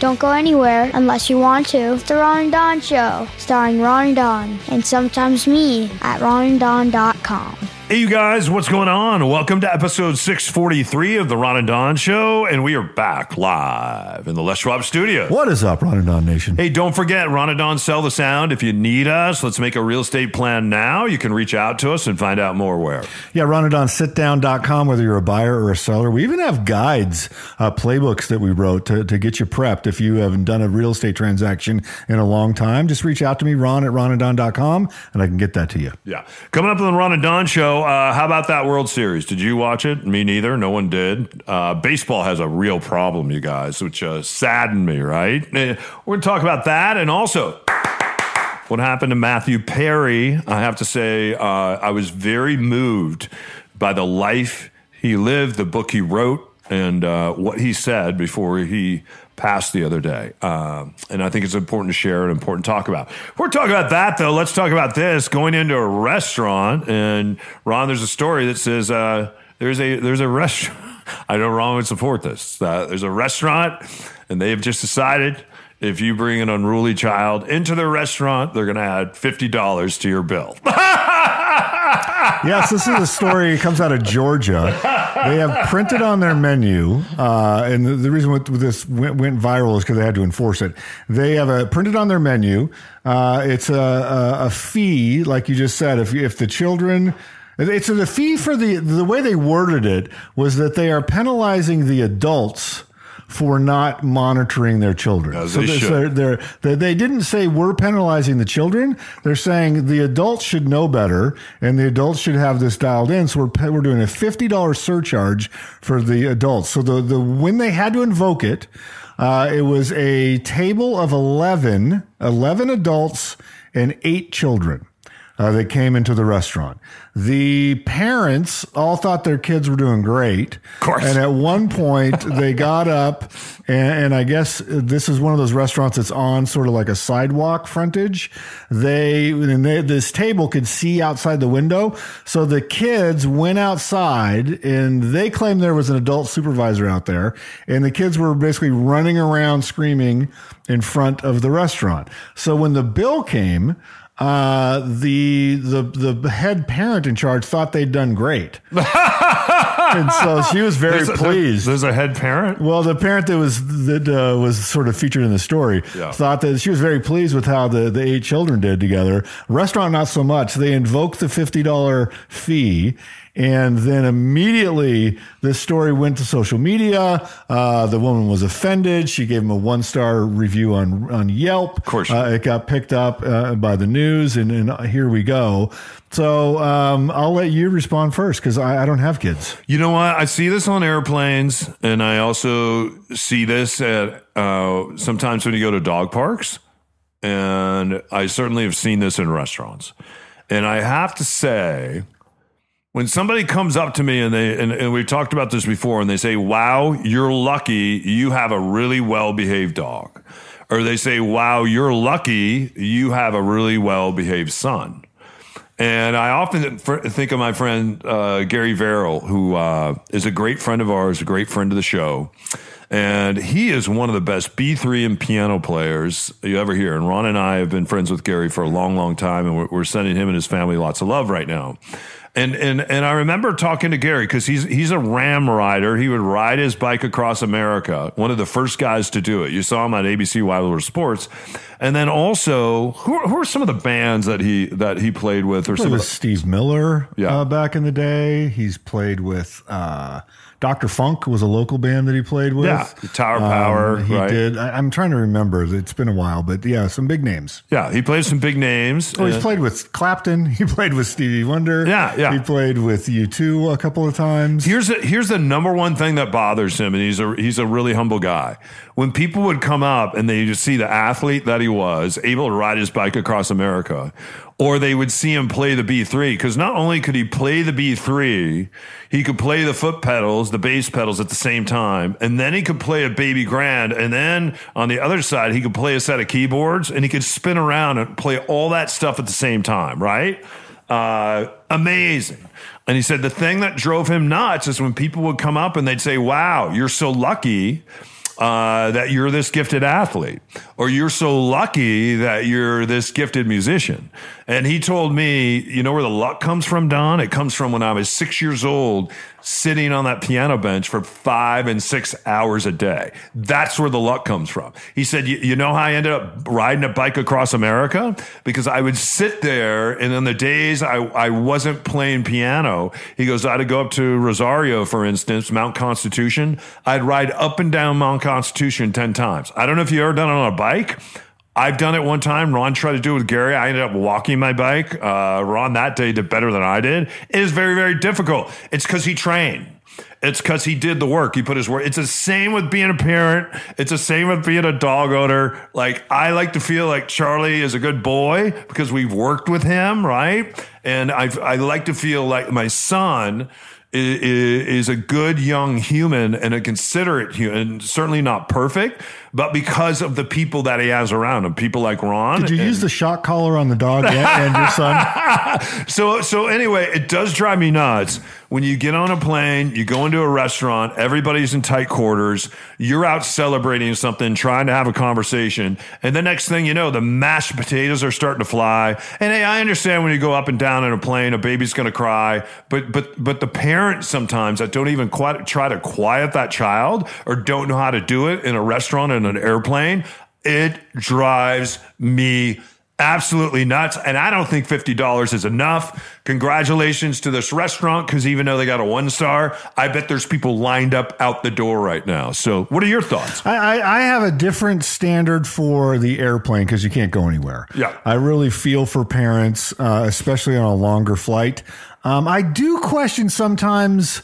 Don't go anywhere unless you want to. It's the Ron and Don Show, starring Ron and Don, and sometimes me at ronanddon.com. Hey, you guys, what's going on? Welcome to episode 643 of the Ron and Don Show, and we are back live in the Les Schwab studio. What is up, Ron and Don Nation? Hey, don't forget, Ron and Don sell the sound. If you need us, let's make a real estate plan now. You can reach out to us and find out more where. Yeah, ronanddonsitdown.com, whether you're a buyer or a seller. We even have guides, uh, playbooks that we wrote to, to get you prepped. If you haven't done a real estate transaction in a long time, just reach out to me, ron at ronanddon.com, and I can get that to you. Yeah. Coming up on the Ron and Don Show, uh, how about that World Series? Did you watch it? Me neither. No one did. Uh, baseball has a real problem, you guys, which uh, saddened me, right? Eh, We're going to talk about that and also what happened to Matthew Perry. I have to say, uh, I was very moved by the life he lived, the book he wrote, and uh, what he said before he passed the other day. Um, and I think it's important to share and important to talk about. We're talking about that, though. Let's talk about this going into a restaurant. And Ron, there's a story that says uh, there's a there's a restaurant. I know Ron would support this. Uh, there's a restaurant, and they have just decided if you bring an unruly child into their restaurant, they're going to add fifty dollars to your bill. yes, this is a story. It comes out of Georgia. They have printed on their menu, uh, and the, the reason this went, went viral is because they had to enforce it. They have a printed on their menu. Uh, it's a, a, a fee, like you just said. If if the children. It's a fee for the the way they worded it was that they are penalizing the adults for not monitoring their children. As so they they're- should. they're, they're, they didn't say we're penalizing the children. They're saying the adults should know better and the adults should have this dialed in. So we're, we're doing a $50 surcharge for the adults. So the, the, when they had to invoke it, uh, it was a table of 11, 11 adults and eight children uh, that came into the restaurant. The parents all thought their kids were doing great. Of course. And at one point, they got up, and, and I guess this is one of those restaurants that's on sort of like a sidewalk frontage. They, and they, this table could see outside the window. So the kids went outside, and they claimed there was an adult supervisor out there, and the kids were basically running around screaming in front of the restaurant. So when the bill came, uh, the the the head parent in charge thought they'd done great, and so she was very There's a- pleased. There's a head parent. Well, the parent that was that uh, was sort of featured in the story Yeah. thought that she was very pleased with how the, the eight children did together. Restaurant, not so much. They invoked the fifty dollar fee, and then immediately this story went to social media. Uh, the woman was offended. She gave him a one star review on on Yelp. Of course uh, it got picked up uh, by the news, and, and here we go. So um, I'll let you respond first because I, I don't have kids. You know what? I see this on airplanes, and I also see this at uh, sometimes when you go to dog parks, and I certainly have seen this in restaurants. And I have to say, when somebody comes up to me and they and, and we've talked about this before, and they say, "Wow, you're lucky you have a really well behaved dog," or they say, "Wow, you're lucky you have a really well behaved son." And I often think of my friend uh, Gary Verrill, who uh, is a great friend of ours, a great friend of the show. And he is one of the best B3 and piano players you ever hear. And Ron and I have been friends with Gary for a long, long time, and we're, we're sending him and his family lots of love right now. And and and I remember talking to Gary because he's he's a RAAM rider. He would ride his bike across America. One of the first guys to do it. You saw him on ABC Wide World of Sports, and then also who are, who are some of the bands that he that he played with or played some of with Steve Miller Yeah. uh, back in the day. He's played with uh, Dr. Funk was a local band that he played with. Yeah, Tower Power, Um, he right. did. I, I'm trying to remember. It's been a while, but yeah, some big names. Yeah, he played some big names. Oh, he's Uh, played with Clapton. He played with Stevie Wonder. Yeah, yeah. He played with U2 a couple of times. Here's the, here's the number one thing that bothers him, and he's a he's a really humble guy. When people would come up and they just see the athlete that he was, able to ride his bike across America, or they would see him play the B three, because not only could he play the B three, he could play the foot pedals, the bass pedals at the same time, and then he could play a baby grand, and then on the other side he could play a set of keyboards, and he could spin around and play all that stuff at the same time, right? Uh, amazing. And he said the thing that drove him nuts is when people would come up and they'd say, Wow, you're so lucky uh, that you're this gifted athlete, or you're so lucky that you're this gifted musician. And he told me, You know where the luck comes from, Don? It comes from when I was six years old, sitting on that piano bench for five and six hours a day. That's where the luck comes from. He said, You, know how I ended up riding a bike across America? Because I would sit there, and on the days I, I wasn't playing piano, he goes, I'd go up to Rosario, for instance, Mount Constitution. I'd ride up and down Mount Constitution 10 times. I don't know if you ever done it on a bike. I've done it one time. Ron tried to do it with Gary. I ended up walking my bike. Uh, Ron that day did better than I did. It is very, very difficult. It's because he trained. It's because he did the work. He put his work. It's the same with being a parent. It's the same with being a dog owner. Like I like to feel like Charlie is a good boy because we've worked with him, right? And I I like to feel like my son is, is a good young human and a considerate human. Certainly not perfect, but because of the people that he has around him, people like Ron. Did you and- use the shock collar on the dog and, and your son? so so anyway, it does drive me nuts when you get on a plane, you go into a restaurant, everybody's in tight quarters, you're out celebrating something, trying to have a conversation, and the next thing you know, the mashed potatoes are starting to fly. And hey, I understand when you go up and down in a plane, a baby's going to cry, but but but the parents sometimes that don't even quite try to quiet that child or don't know how to do it in a restaurant in an airplane, it drives me absolutely nuts. And I don't think $50 is enough. Congratulations to this restaurant because even though they got a one star, I bet there's people lined up out the door right now. So, what are your thoughts? I, I, I have a different standard for the airplane because you can't go anywhere. Yeah. I really feel for parents, uh, especially on a longer flight. Um, I do question sometimes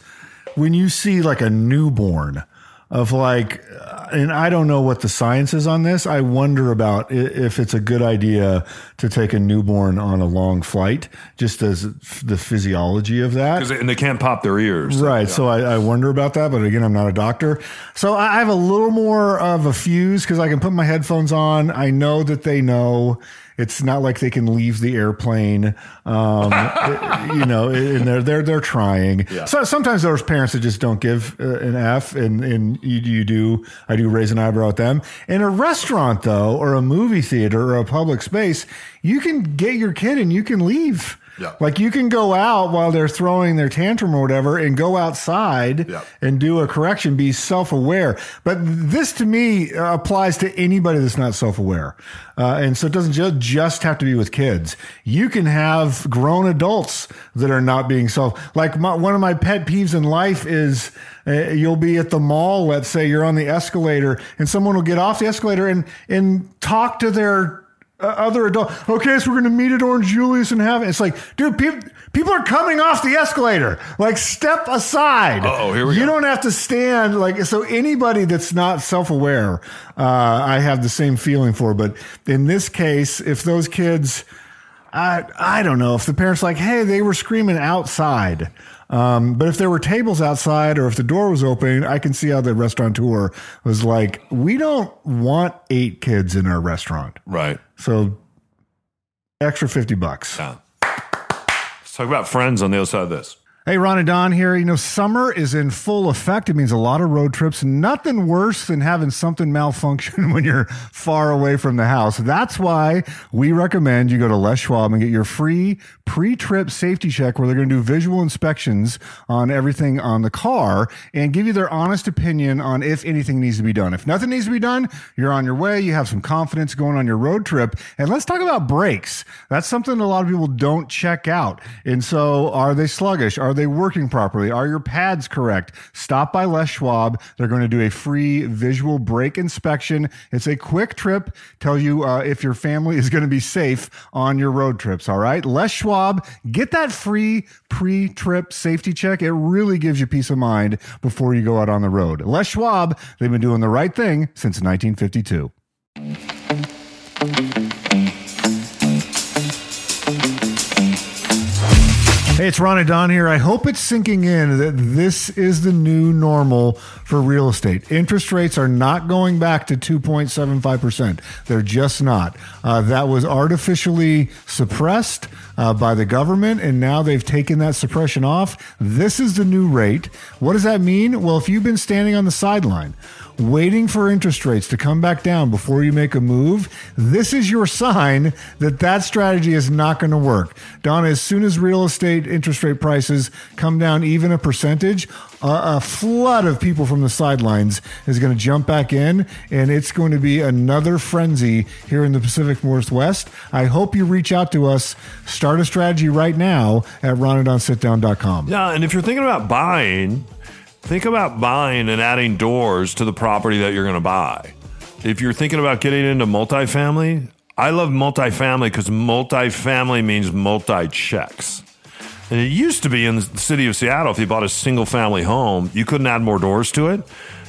when you see like a newborn of like, and I don't know what the science is on this. I wonder about if it's a good idea to take a newborn on a long flight, just as the physiology of that. And they can't pop their ears. Right. So I, I wonder about that, but again, I'm not a doctor. So I have a little more of a fuse because I can put my headphones on. I know that they know. It's not like they can leave the airplane, um, it- you know, and they're they're they're trying. So sometimes there's parents that just don't give uh, an F, and and you, you do. I do raise an eyebrow at them. In a restaurant, though, or a movie theater or a public space, you can get your kid and you can leave. Yeah. Like you can go out while they're throwing their tantrum or whatever and go outside Yeah. and do a correction, be self aware. But this to me uh, applies to anybody that's not self aware. Uh, and so it doesn't ju- just have to be with kids. You can have grown adults that are not being self. Like my, one of my pet peeves in life is uh, you'll be at the mall, let's say you're on the escalator and someone will get off the escalator and, and talk to their uh, other adult. Okay, so we're going to meet at Orange Julius and have it. It's like, dude, people people are coming off the escalator. Like, step aside. Uh-oh, here we you go. don't have to stand. Like, so anybody that's not self aware, uh, I have the same feeling for. But in this case, if those kids, I I don't know if the parents like, hey, they were screaming outside. Um, but if there were tables outside or if the door was open, I can see how the restaurateur was like, we don't want eight kids in our restaurant. Right. So extra 50 bucks. Yeah. Let's talk about friends on the other side of this. Hey, Ron and Don here. You know, summer is in full effect. It means a lot of road trips. Nothing worse than having something malfunction when you're far away from the house. That's why we recommend you go to Les Schwab and get your free pre-trip safety check where they're going to do visual inspections on everything on the car and give you their honest opinion on if anything needs to be done. If nothing needs to be done, you're on your way. You have some confidence going on your road trip. And let's talk about brakes. That's something a lot of people don't check out. And so are they sluggish? Are they working properly? Are your pads correct? Stop by Les Schwab. They're going to do a free visual brake inspection. It's a quick trip. Tell you uh, if your family is going to be safe on your road trips. All right. Les Schwab, get that free pre trip safety check. It really gives you peace of mind before you go out on the road. Les Schwab, they've been doing the right thing since 1952. Hey, it's Ron and Don here. I hope it's sinking in that this is the new normal for real estate. Interest rates are not going back to 2.75%. They're just not. Uh, that was artificially suppressed uh, by the government, and now they've taken that suppression off. This is the new rate. What does that mean? Well, if you've been standing on the sideline, waiting for interest rates to come back down before you make a move, this is your sign that that strategy is not going to work. Don, as soon as real estate interest rate prices come down even a percentage, a flood of people from the sidelines is going to jump back in, and it's going to be another frenzy here in the Pacific Northwest. I hope you reach out to us. Start a strategy right now at ronanddonsitdown.com. Yeah, and if you're thinking about buying, think about buying and adding doors to the property that you're going to buy. If you're thinking about getting into multifamily, I love multifamily because multifamily means multi checks. And it used to be in the city of Seattle, if you bought a single family home, you couldn't add more doors to it.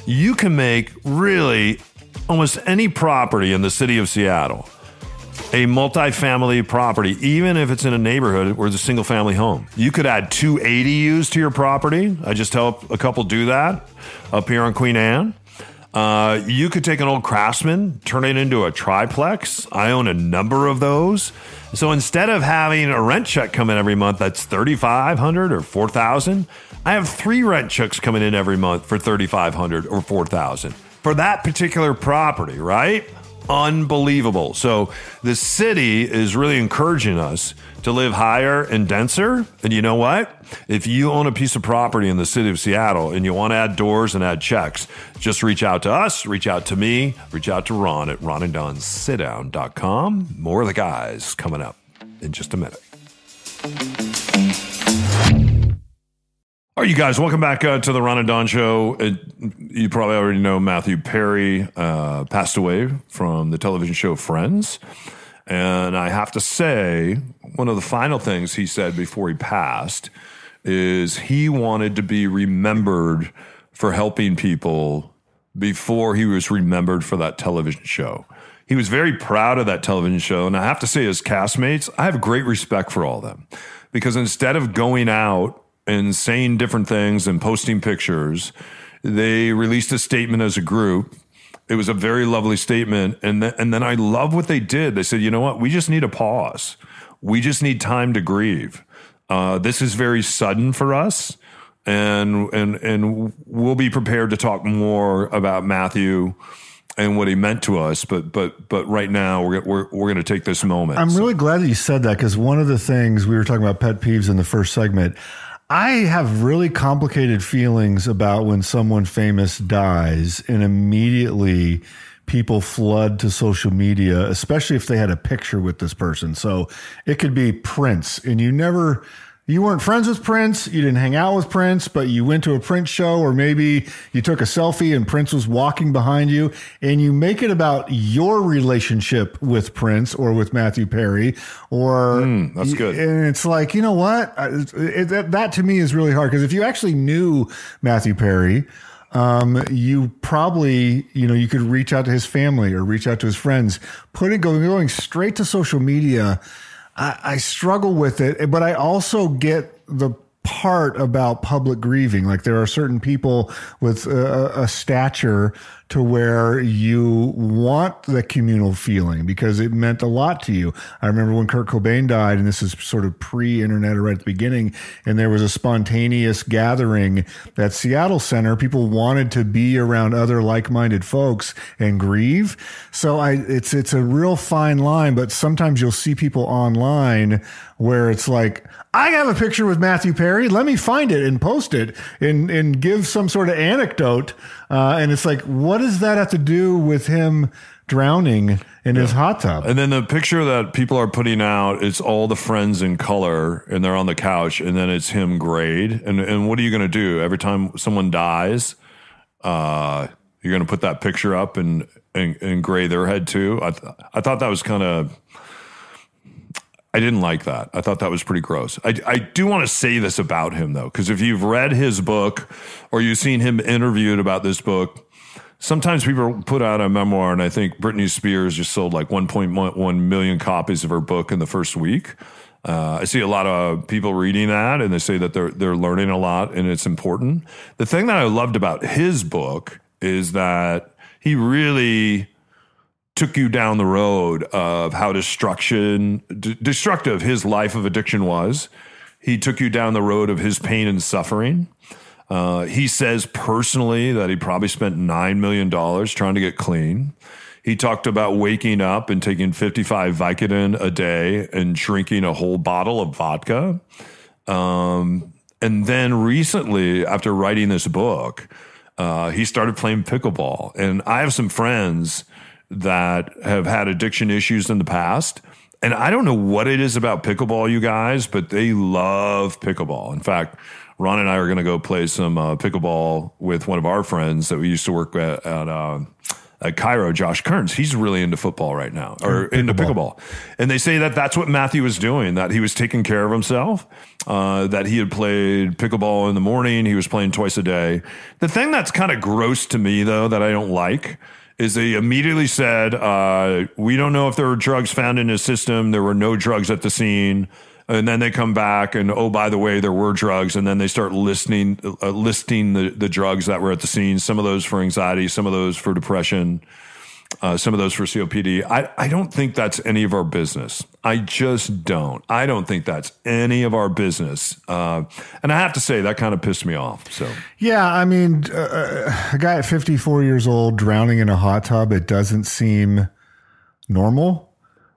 You can make really almost any property in the city of Seattle a multifamily property, even if it's in a neighborhood where it's a single family home. You could add two ADUs to your property. I just helped a couple do that up here on Queen Anne. Uh, you could take an old craftsman, turn it into a triplex. I own a number of those. So instead of having a rent check come in every month that's 3500 or 4000 I have three rent checks coming in every month for 3500 or 4000 for that particular property, right? Unbelievable. So the city is really encouraging us to live higher and denser. And you know what? If you own a piece of property in the city of Seattle and you want to add doors and add checks, just reach out to us, reach out to me, reach out to Ron at ronanddonsitdown.com. More of the guys coming up in just a minute. All right, you guys, welcome back uh, to the Ron and Don Show. Uh, you probably already know Matthew Perry uh, passed away from the television show Friends. And I have to say, one of the final things he said before he passed is he wanted to be remembered for helping people before he was remembered for that television show. He was very proud of that television show. And I have to say, as castmates, I have great respect for all of them because instead of going out and saying different things and posting pictures. They released a statement as a group. It was a very lovely statement. And, th- and then I love what they did. They said, you know what? We just need a pause. We just need time to grieve. Uh, this is very sudden for us. And, and, and we'll be prepared to talk more about Matthew and what he meant to us. But but but right now we're we're we're going to take this moment. I'm really glad that you said that because one of the things we were talking about pet peeves in the first segment. I have really complicated feelings about when someone famous dies and immediately people flood to social media, especially if they had a picture with this person. So it could be Prince and you never you weren't friends with Prince, you didn't hang out with Prince, but you went to a Prince show, or maybe you took a selfie and Prince was walking behind you, and you make it about your relationship with Prince or with Matthew Perry, or mm, that's good. And it's like, you know what? It, that, that to me is really hard because if you actually knew Matthew Perry, um, you probably, you know, you could reach out to his family or reach out to his friends. Putting going going straight to social media I, I struggle with it, but I also get the part about public grieving. Like there are certain people with a, a, stature to where you want the communal feeling because it meant a lot to you. I remember when Kurt Cobain died, and this is sort of pre-internet or right at the beginning, and there was a spontaneous gathering at Seattle Center. People wanted to be around other like-minded folks and grieve. So I, it's it's a real fine line, but sometimes you'll see people online where it's like, I have a picture with Matthew Perry. Let me find it and post it and, and give some sort of anecdote. Uh, and it's like, what does that have to do with him drowning in his hot tub. And then the picture that people are putting out, it's all the friends in color and they're on the couch and then it's him grayed. And and what are you gonna do? Every time someone dies, uh, you're gonna put that picture up and and, and gray their head too. I th- I thought that was kind of I didn't like that. I thought that was pretty gross. I, I do want to say this about him though, because if you've read his book or you've seen him interviewed about this book, sometimes people put out a memoir, and I think Britney Spears just sold like 1.1 million copies of her book in the first week. Uh, I see a lot of people reading that, and they say that they're they're learning a lot, and it's important. The thing that I loved about his book is that he really took you down the road of how destruction d- destructive his life of addiction was. He took you down the road of his pain and suffering. Uh, he says personally that he probably spent $9 million trying to get clean. He talked about waking up and taking 55 Vicodin a day and drinking a whole bottle of vodka. Um, and then recently, after writing this book, uh, he started playing pickleball. And I have some friends that have had addiction issues in the past. And I don't know what it is about pickleball, you guys, but they love pickleball. In fact, Ron and I are going to go play some uh, pickleball with one of our friends that we used to work at, at, uh, at KIRO, Josh Kerns. He's really into football right now, or into pickleball. And they say that that's what Matthew was doing, that he was taking care of himself, uh, that he had played pickleball in the morning, he was playing twice a day. The thing that's kind of gross to me, though, that I don't like is they immediately said, uh, we don't know if there were drugs found in his system. There were no drugs at the scene. And then they come back and, oh, by the way, there were drugs. And then they start listing, uh, listing the, the drugs that were at the scene. Some of those for anxiety, some of those for depression, uh, some of those for COPD. I, I don't think that's any of our business. I just don't. I don't think that's any of our business. Uh, and I have to say, that kind of pissed me off. So, Yeah, I mean, uh, a guy at 54 years old drowning in a hot tub, it doesn't seem normal,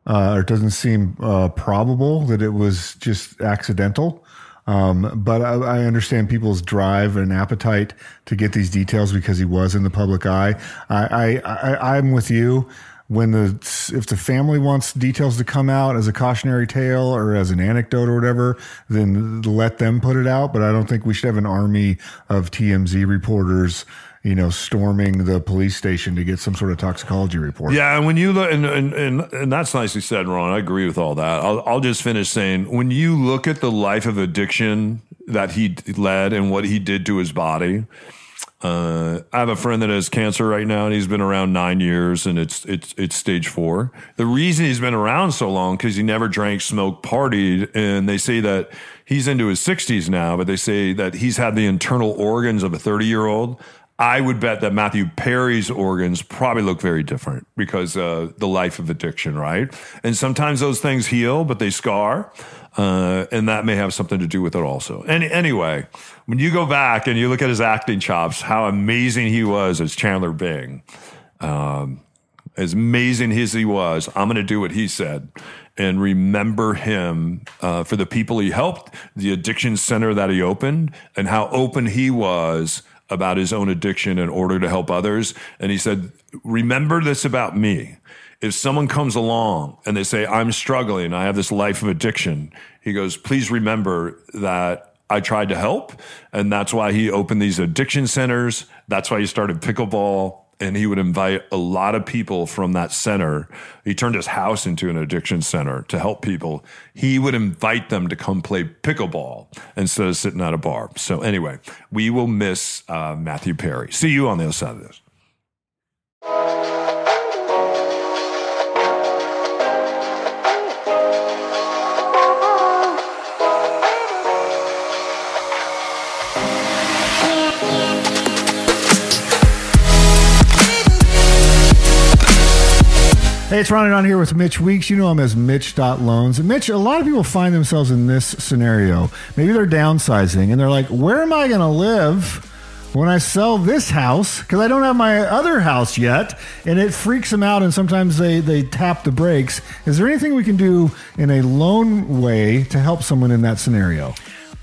uh, or it doesn't seem uh, probable that it was just accidental. Um, but I, I understand people's drive and appetite to get these details because he was in the public eye. I, I, I I'm with you. When the if the family wants details to come out as a cautionary tale or as an anecdote or whatever, then let them put it out. But I don't think we should have an army of TMZ reporters, you know, storming the police station to get some sort of toxicology report. Yeah, and when you look, and, and, and, and that's nicely said, Ron. I agree with all that. I'll, I'll just finish saying when you look at the life of addiction that he led and what he did to his body, uh, I have a friend that has cancer right now, and he's been around nine years, and it's it's it's stage four. The reason he's been around so long because he never drank, smoked, partied, and they say that he's into his sixties now, but they say that he's had the internal organs of a thirty year old. I would bet that Matthew Perry's organs probably look very different because uh, the life of addiction, right? And sometimes those things heal, but they scar, uh, and that may have something to do with it also. And anyway, when you go back and you look at his acting chops, how amazing he was as Chandler Bing, um, as amazing as he was, I'm going to do what he said and remember him uh, for the people he helped, the addiction center that he opened, and how open he was about his own addiction in order to help others. And he said, Remember this about me. If someone comes along and they say, I'm struggling, I have this life of addiction, he goes, Please remember that I tried to help. And that's why he opened these addiction centers. That's why he started pickleball. And he would invite a lot of people from that center. He turned his house into an addiction center to help people. He would invite them to come play pickleball instead of sitting at a bar. So, anyway, we will miss uh, Matthew Perry. See you on the other side of this. Hey, it's Ron and Don here with Mitch Weeks. You know him as Mitch.loans. And Mitch, a lot of people find themselves in this scenario. Maybe they're downsizing and they're like, where am I going to live when I sell this house? Because I don't have my other house yet. And it freaks them out. And sometimes they, they tap the brakes. Is there anything we can do in a loan way to help someone in that scenario?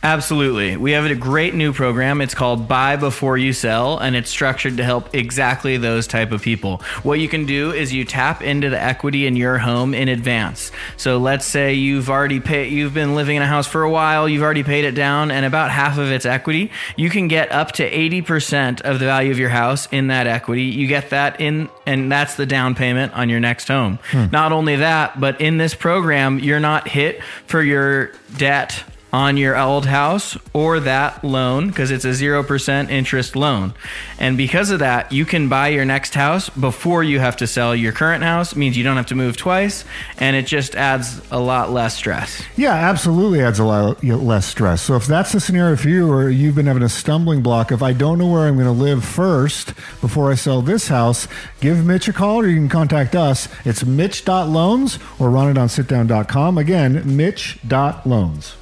Absolutely. We have a great new program. It's called Buy Before You Sell, and it's structured to help exactly those type of people. What you can do is you tap into the equity in your home in advance. So let's say you've already paid, you've been living in a house for a while, you've already paid it down, and about half of its equity. You can get up to 80% of the value of your house in that equity. You get that in, and that's the down payment on your next home. Hmm. Not only that, but in this program, you're not hit for your debt on your old house or that loan because it's a 0% interest loan. And because of that, you can buy your next house before you have to sell your current house. It means you don't have to move twice and it just adds a lot less stress. Yeah, absolutely adds a lot less stress. So if that's the scenario for you, or you've been having a stumbling block, if I don't know where I'm going to live first before I sell this house, give Mitch a call, or you can contact us. It's Mitch.loans or ronanddonsitdown.com. Again, Mitch.loans.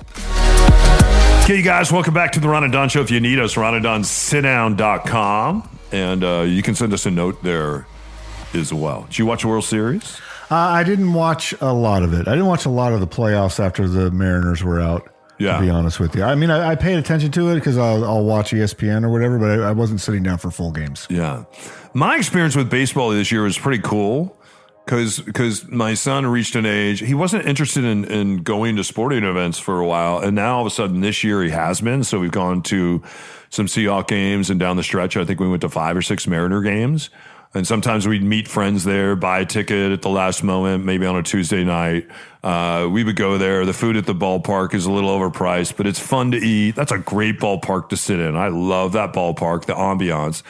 Okay, you guys, welcome back to the Ron and Don Show. If you need us, ronanddonsitdown.com. And uh, you can send us a note there as well. Did you watch the World Series? Uh, I didn't watch a lot of it. I didn't watch a lot of the playoffs after the Mariners were out. Yeah. To be honest with you, I mean, I, I paid attention to it because I'll, I'll watch ESPN or whatever, but I, I wasn't sitting down for full games. Yeah. My experience with baseball this year was pretty cool because because my son reached an age he wasn't interested in, in going to sporting events for a while and now all of a sudden this year he has been so we've gone to some Seahawk games and down the stretch I think we went to five or six Mariner games. And sometimes we'd meet friends there buy a ticket at the last moment maybe on a Tuesday night uh, we would go there the food at the ballpark is a little overpriced but it's fun to eat that's a great ballpark to sit in I love that ballpark the ambiance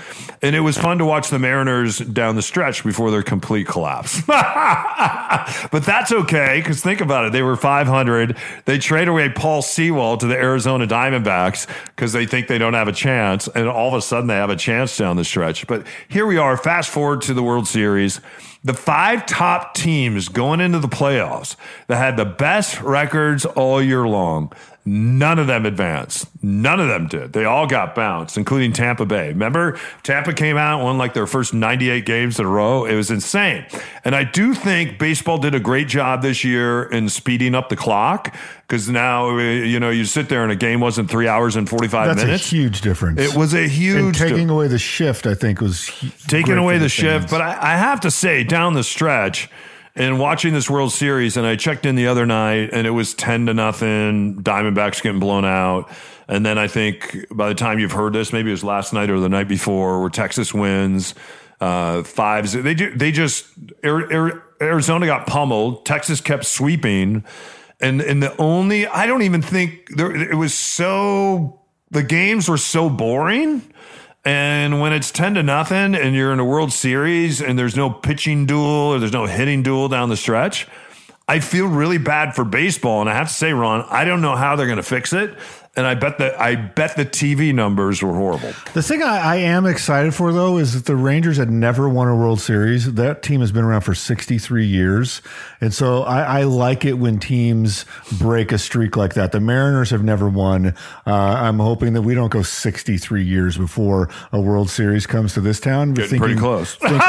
and it was fun to watch the Mariners down the stretch before their complete collapse but that's okay because think about it. They were 500. They trade away Paul Sewald to the Arizona Diamondbacks because they think they don't have a chance. And all of a sudden they have a chance down the stretch. But here we are. Fast forward to the World Series. The five top teams going into the playoffs that had the best records all year long. None of them advanced. None of them did. They all got bounced, including Tampa Bay. Remember, Tampa came out and won like their first 98 games in a row. It was insane. And I do think baseball did a great job this year in speeding up the clock because now, uh, you know, you sit there and a game wasn't three hours and 45 That's minutes. That's a huge difference. It was a and huge taking away the shift. I think was taking away for the, shift. But I, I have to say, down the stretch, and watching this World Series, and I checked in the other night, and it was ten to nothing. Diamondbacks getting blown out, and then I think by the time you've heard this, maybe it was last night or the night before, where Texas wins uh, fives. They do, they just Ari- Ari- Arizona got pummeled. Texas kept sweeping, and and the only I don't even think there it was so the games were so boring. And when it's 10 to nothing and you're in a World Series and there's no pitching duel or there's no hitting duel down the stretch, I feel really bad for baseball. And I have to say, Ron, I don't know how they're going to fix it. And I bet that I bet the TV numbers were horrible. The thing I, I am excited for, though, is that the Rangers had never won a World Series. That team has been around for 63 years. And so I, I like it when teams break a streak like that. The Mariners have never won. Uh, I'm hoping that we don't go 63 years before a World Series comes to this town. Getting pretty close. think-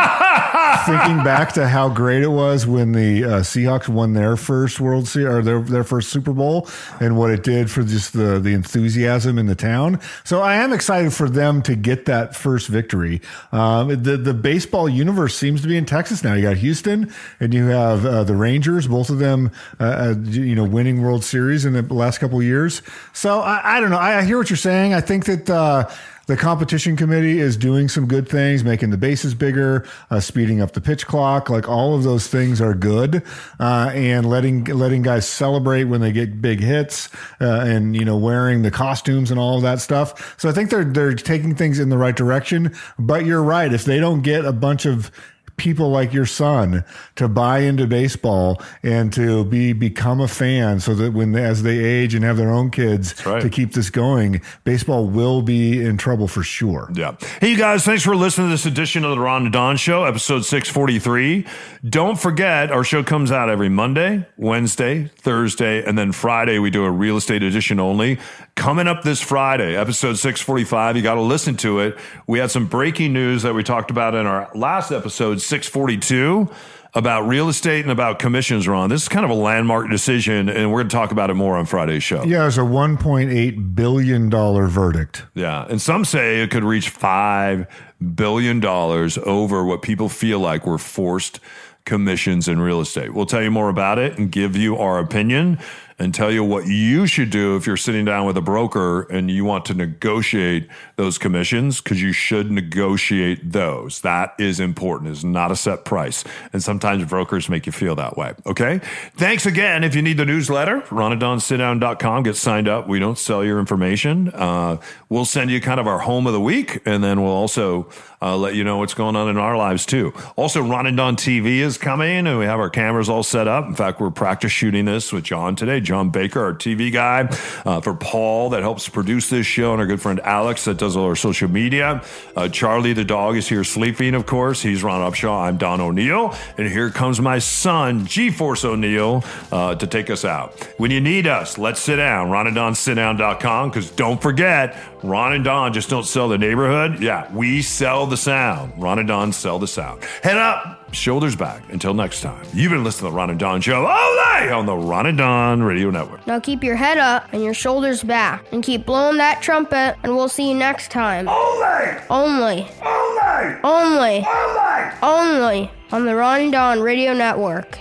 thinking back to how great it was when the uh, Seahawks won their first World Series or their, their first Super Bowl and what it did for just the, the enthusiasm in the town. So I am excited for them to get that first victory. Um, the, the baseball universe seems to be in Texas now. You got Houston and you have uh, the Rangers, both of them, uh, uh, you know, winning World Series in the last couple years. So I, I don't know. I, I hear what you're saying. I think that, uh, the competition committee is doing some good things, making the bases bigger, uh, speeding up the pitch clock. Like all of those things are good, uh, and letting letting guys celebrate when they get big hits, uh, and you know wearing the costumes and all of that stuff. So I think they're they're taking things in the right direction. But you're right. If they don't get a bunch of people like your son to buy into baseball and to be become a fan so that when as they age and have their own kids right. to keep this going baseball will be in trouble for sure Yeah. Hey, you guys, thanks for listening to this edition of the Ron and Don Show, episode 643. Don't forget, our show comes out every Monday, Wednesday, Thursday, and then Friday, we do a real estate edition only. Coming up this Friday, episode 645, you got to listen to it. We had some breaking news that we talked about in our last episode, 642 about real estate and about commissions, Ron. This is kind of a landmark decision, and we're going to talk about it more on Friday's show. Yeah, it's a $1.8 billion verdict. Yeah. And some say it could reach $5 billion over what people feel like were forced commissions in real estate. We'll tell you more about it and give you our opinion and tell you what you should do if you're sitting down with a broker and you want to negotiate those commissions because you should negotiate those. That is important. It's not a set price. And sometimes brokers make you feel that way. Okay. Thanks again. If you need the newsletter, ronanddonsitdown.com, get signed up. We don't sell your information. Uh, we'll send you kind of our home of the week and then we'll also uh, let you know what's going on in our lives too. Also, Ron and Don TV is coming, and we have our cameras all set up. In fact, we're practice shooting this with John today. John Baker, our TV guy, uh, for Paul that helps produce this show, and our good friend Alex that does all our social media. Uh, Charlie the dog is here sleeping, of course. He's Ron Upshaw. I'm Don O'Neill, and here comes my son, G-Force O'Neill, uh, to take us out. When you need us, let's sit down. RonandDonSitDown.com, because don't forget, Ron and Don just don't sell the neighborhood. Yeah, we sell the sound. Ron and Don sell the sound. Head up, shoulders back. Until next time, you've been listening to the Ron and Don Show only on the Ron and Don Radio Network. Now keep your head up and your shoulders back and keep blowing that trumpet, and we'll see you next time. Only! Only, Only! only, Only! only on the Ron and Don Radio Network.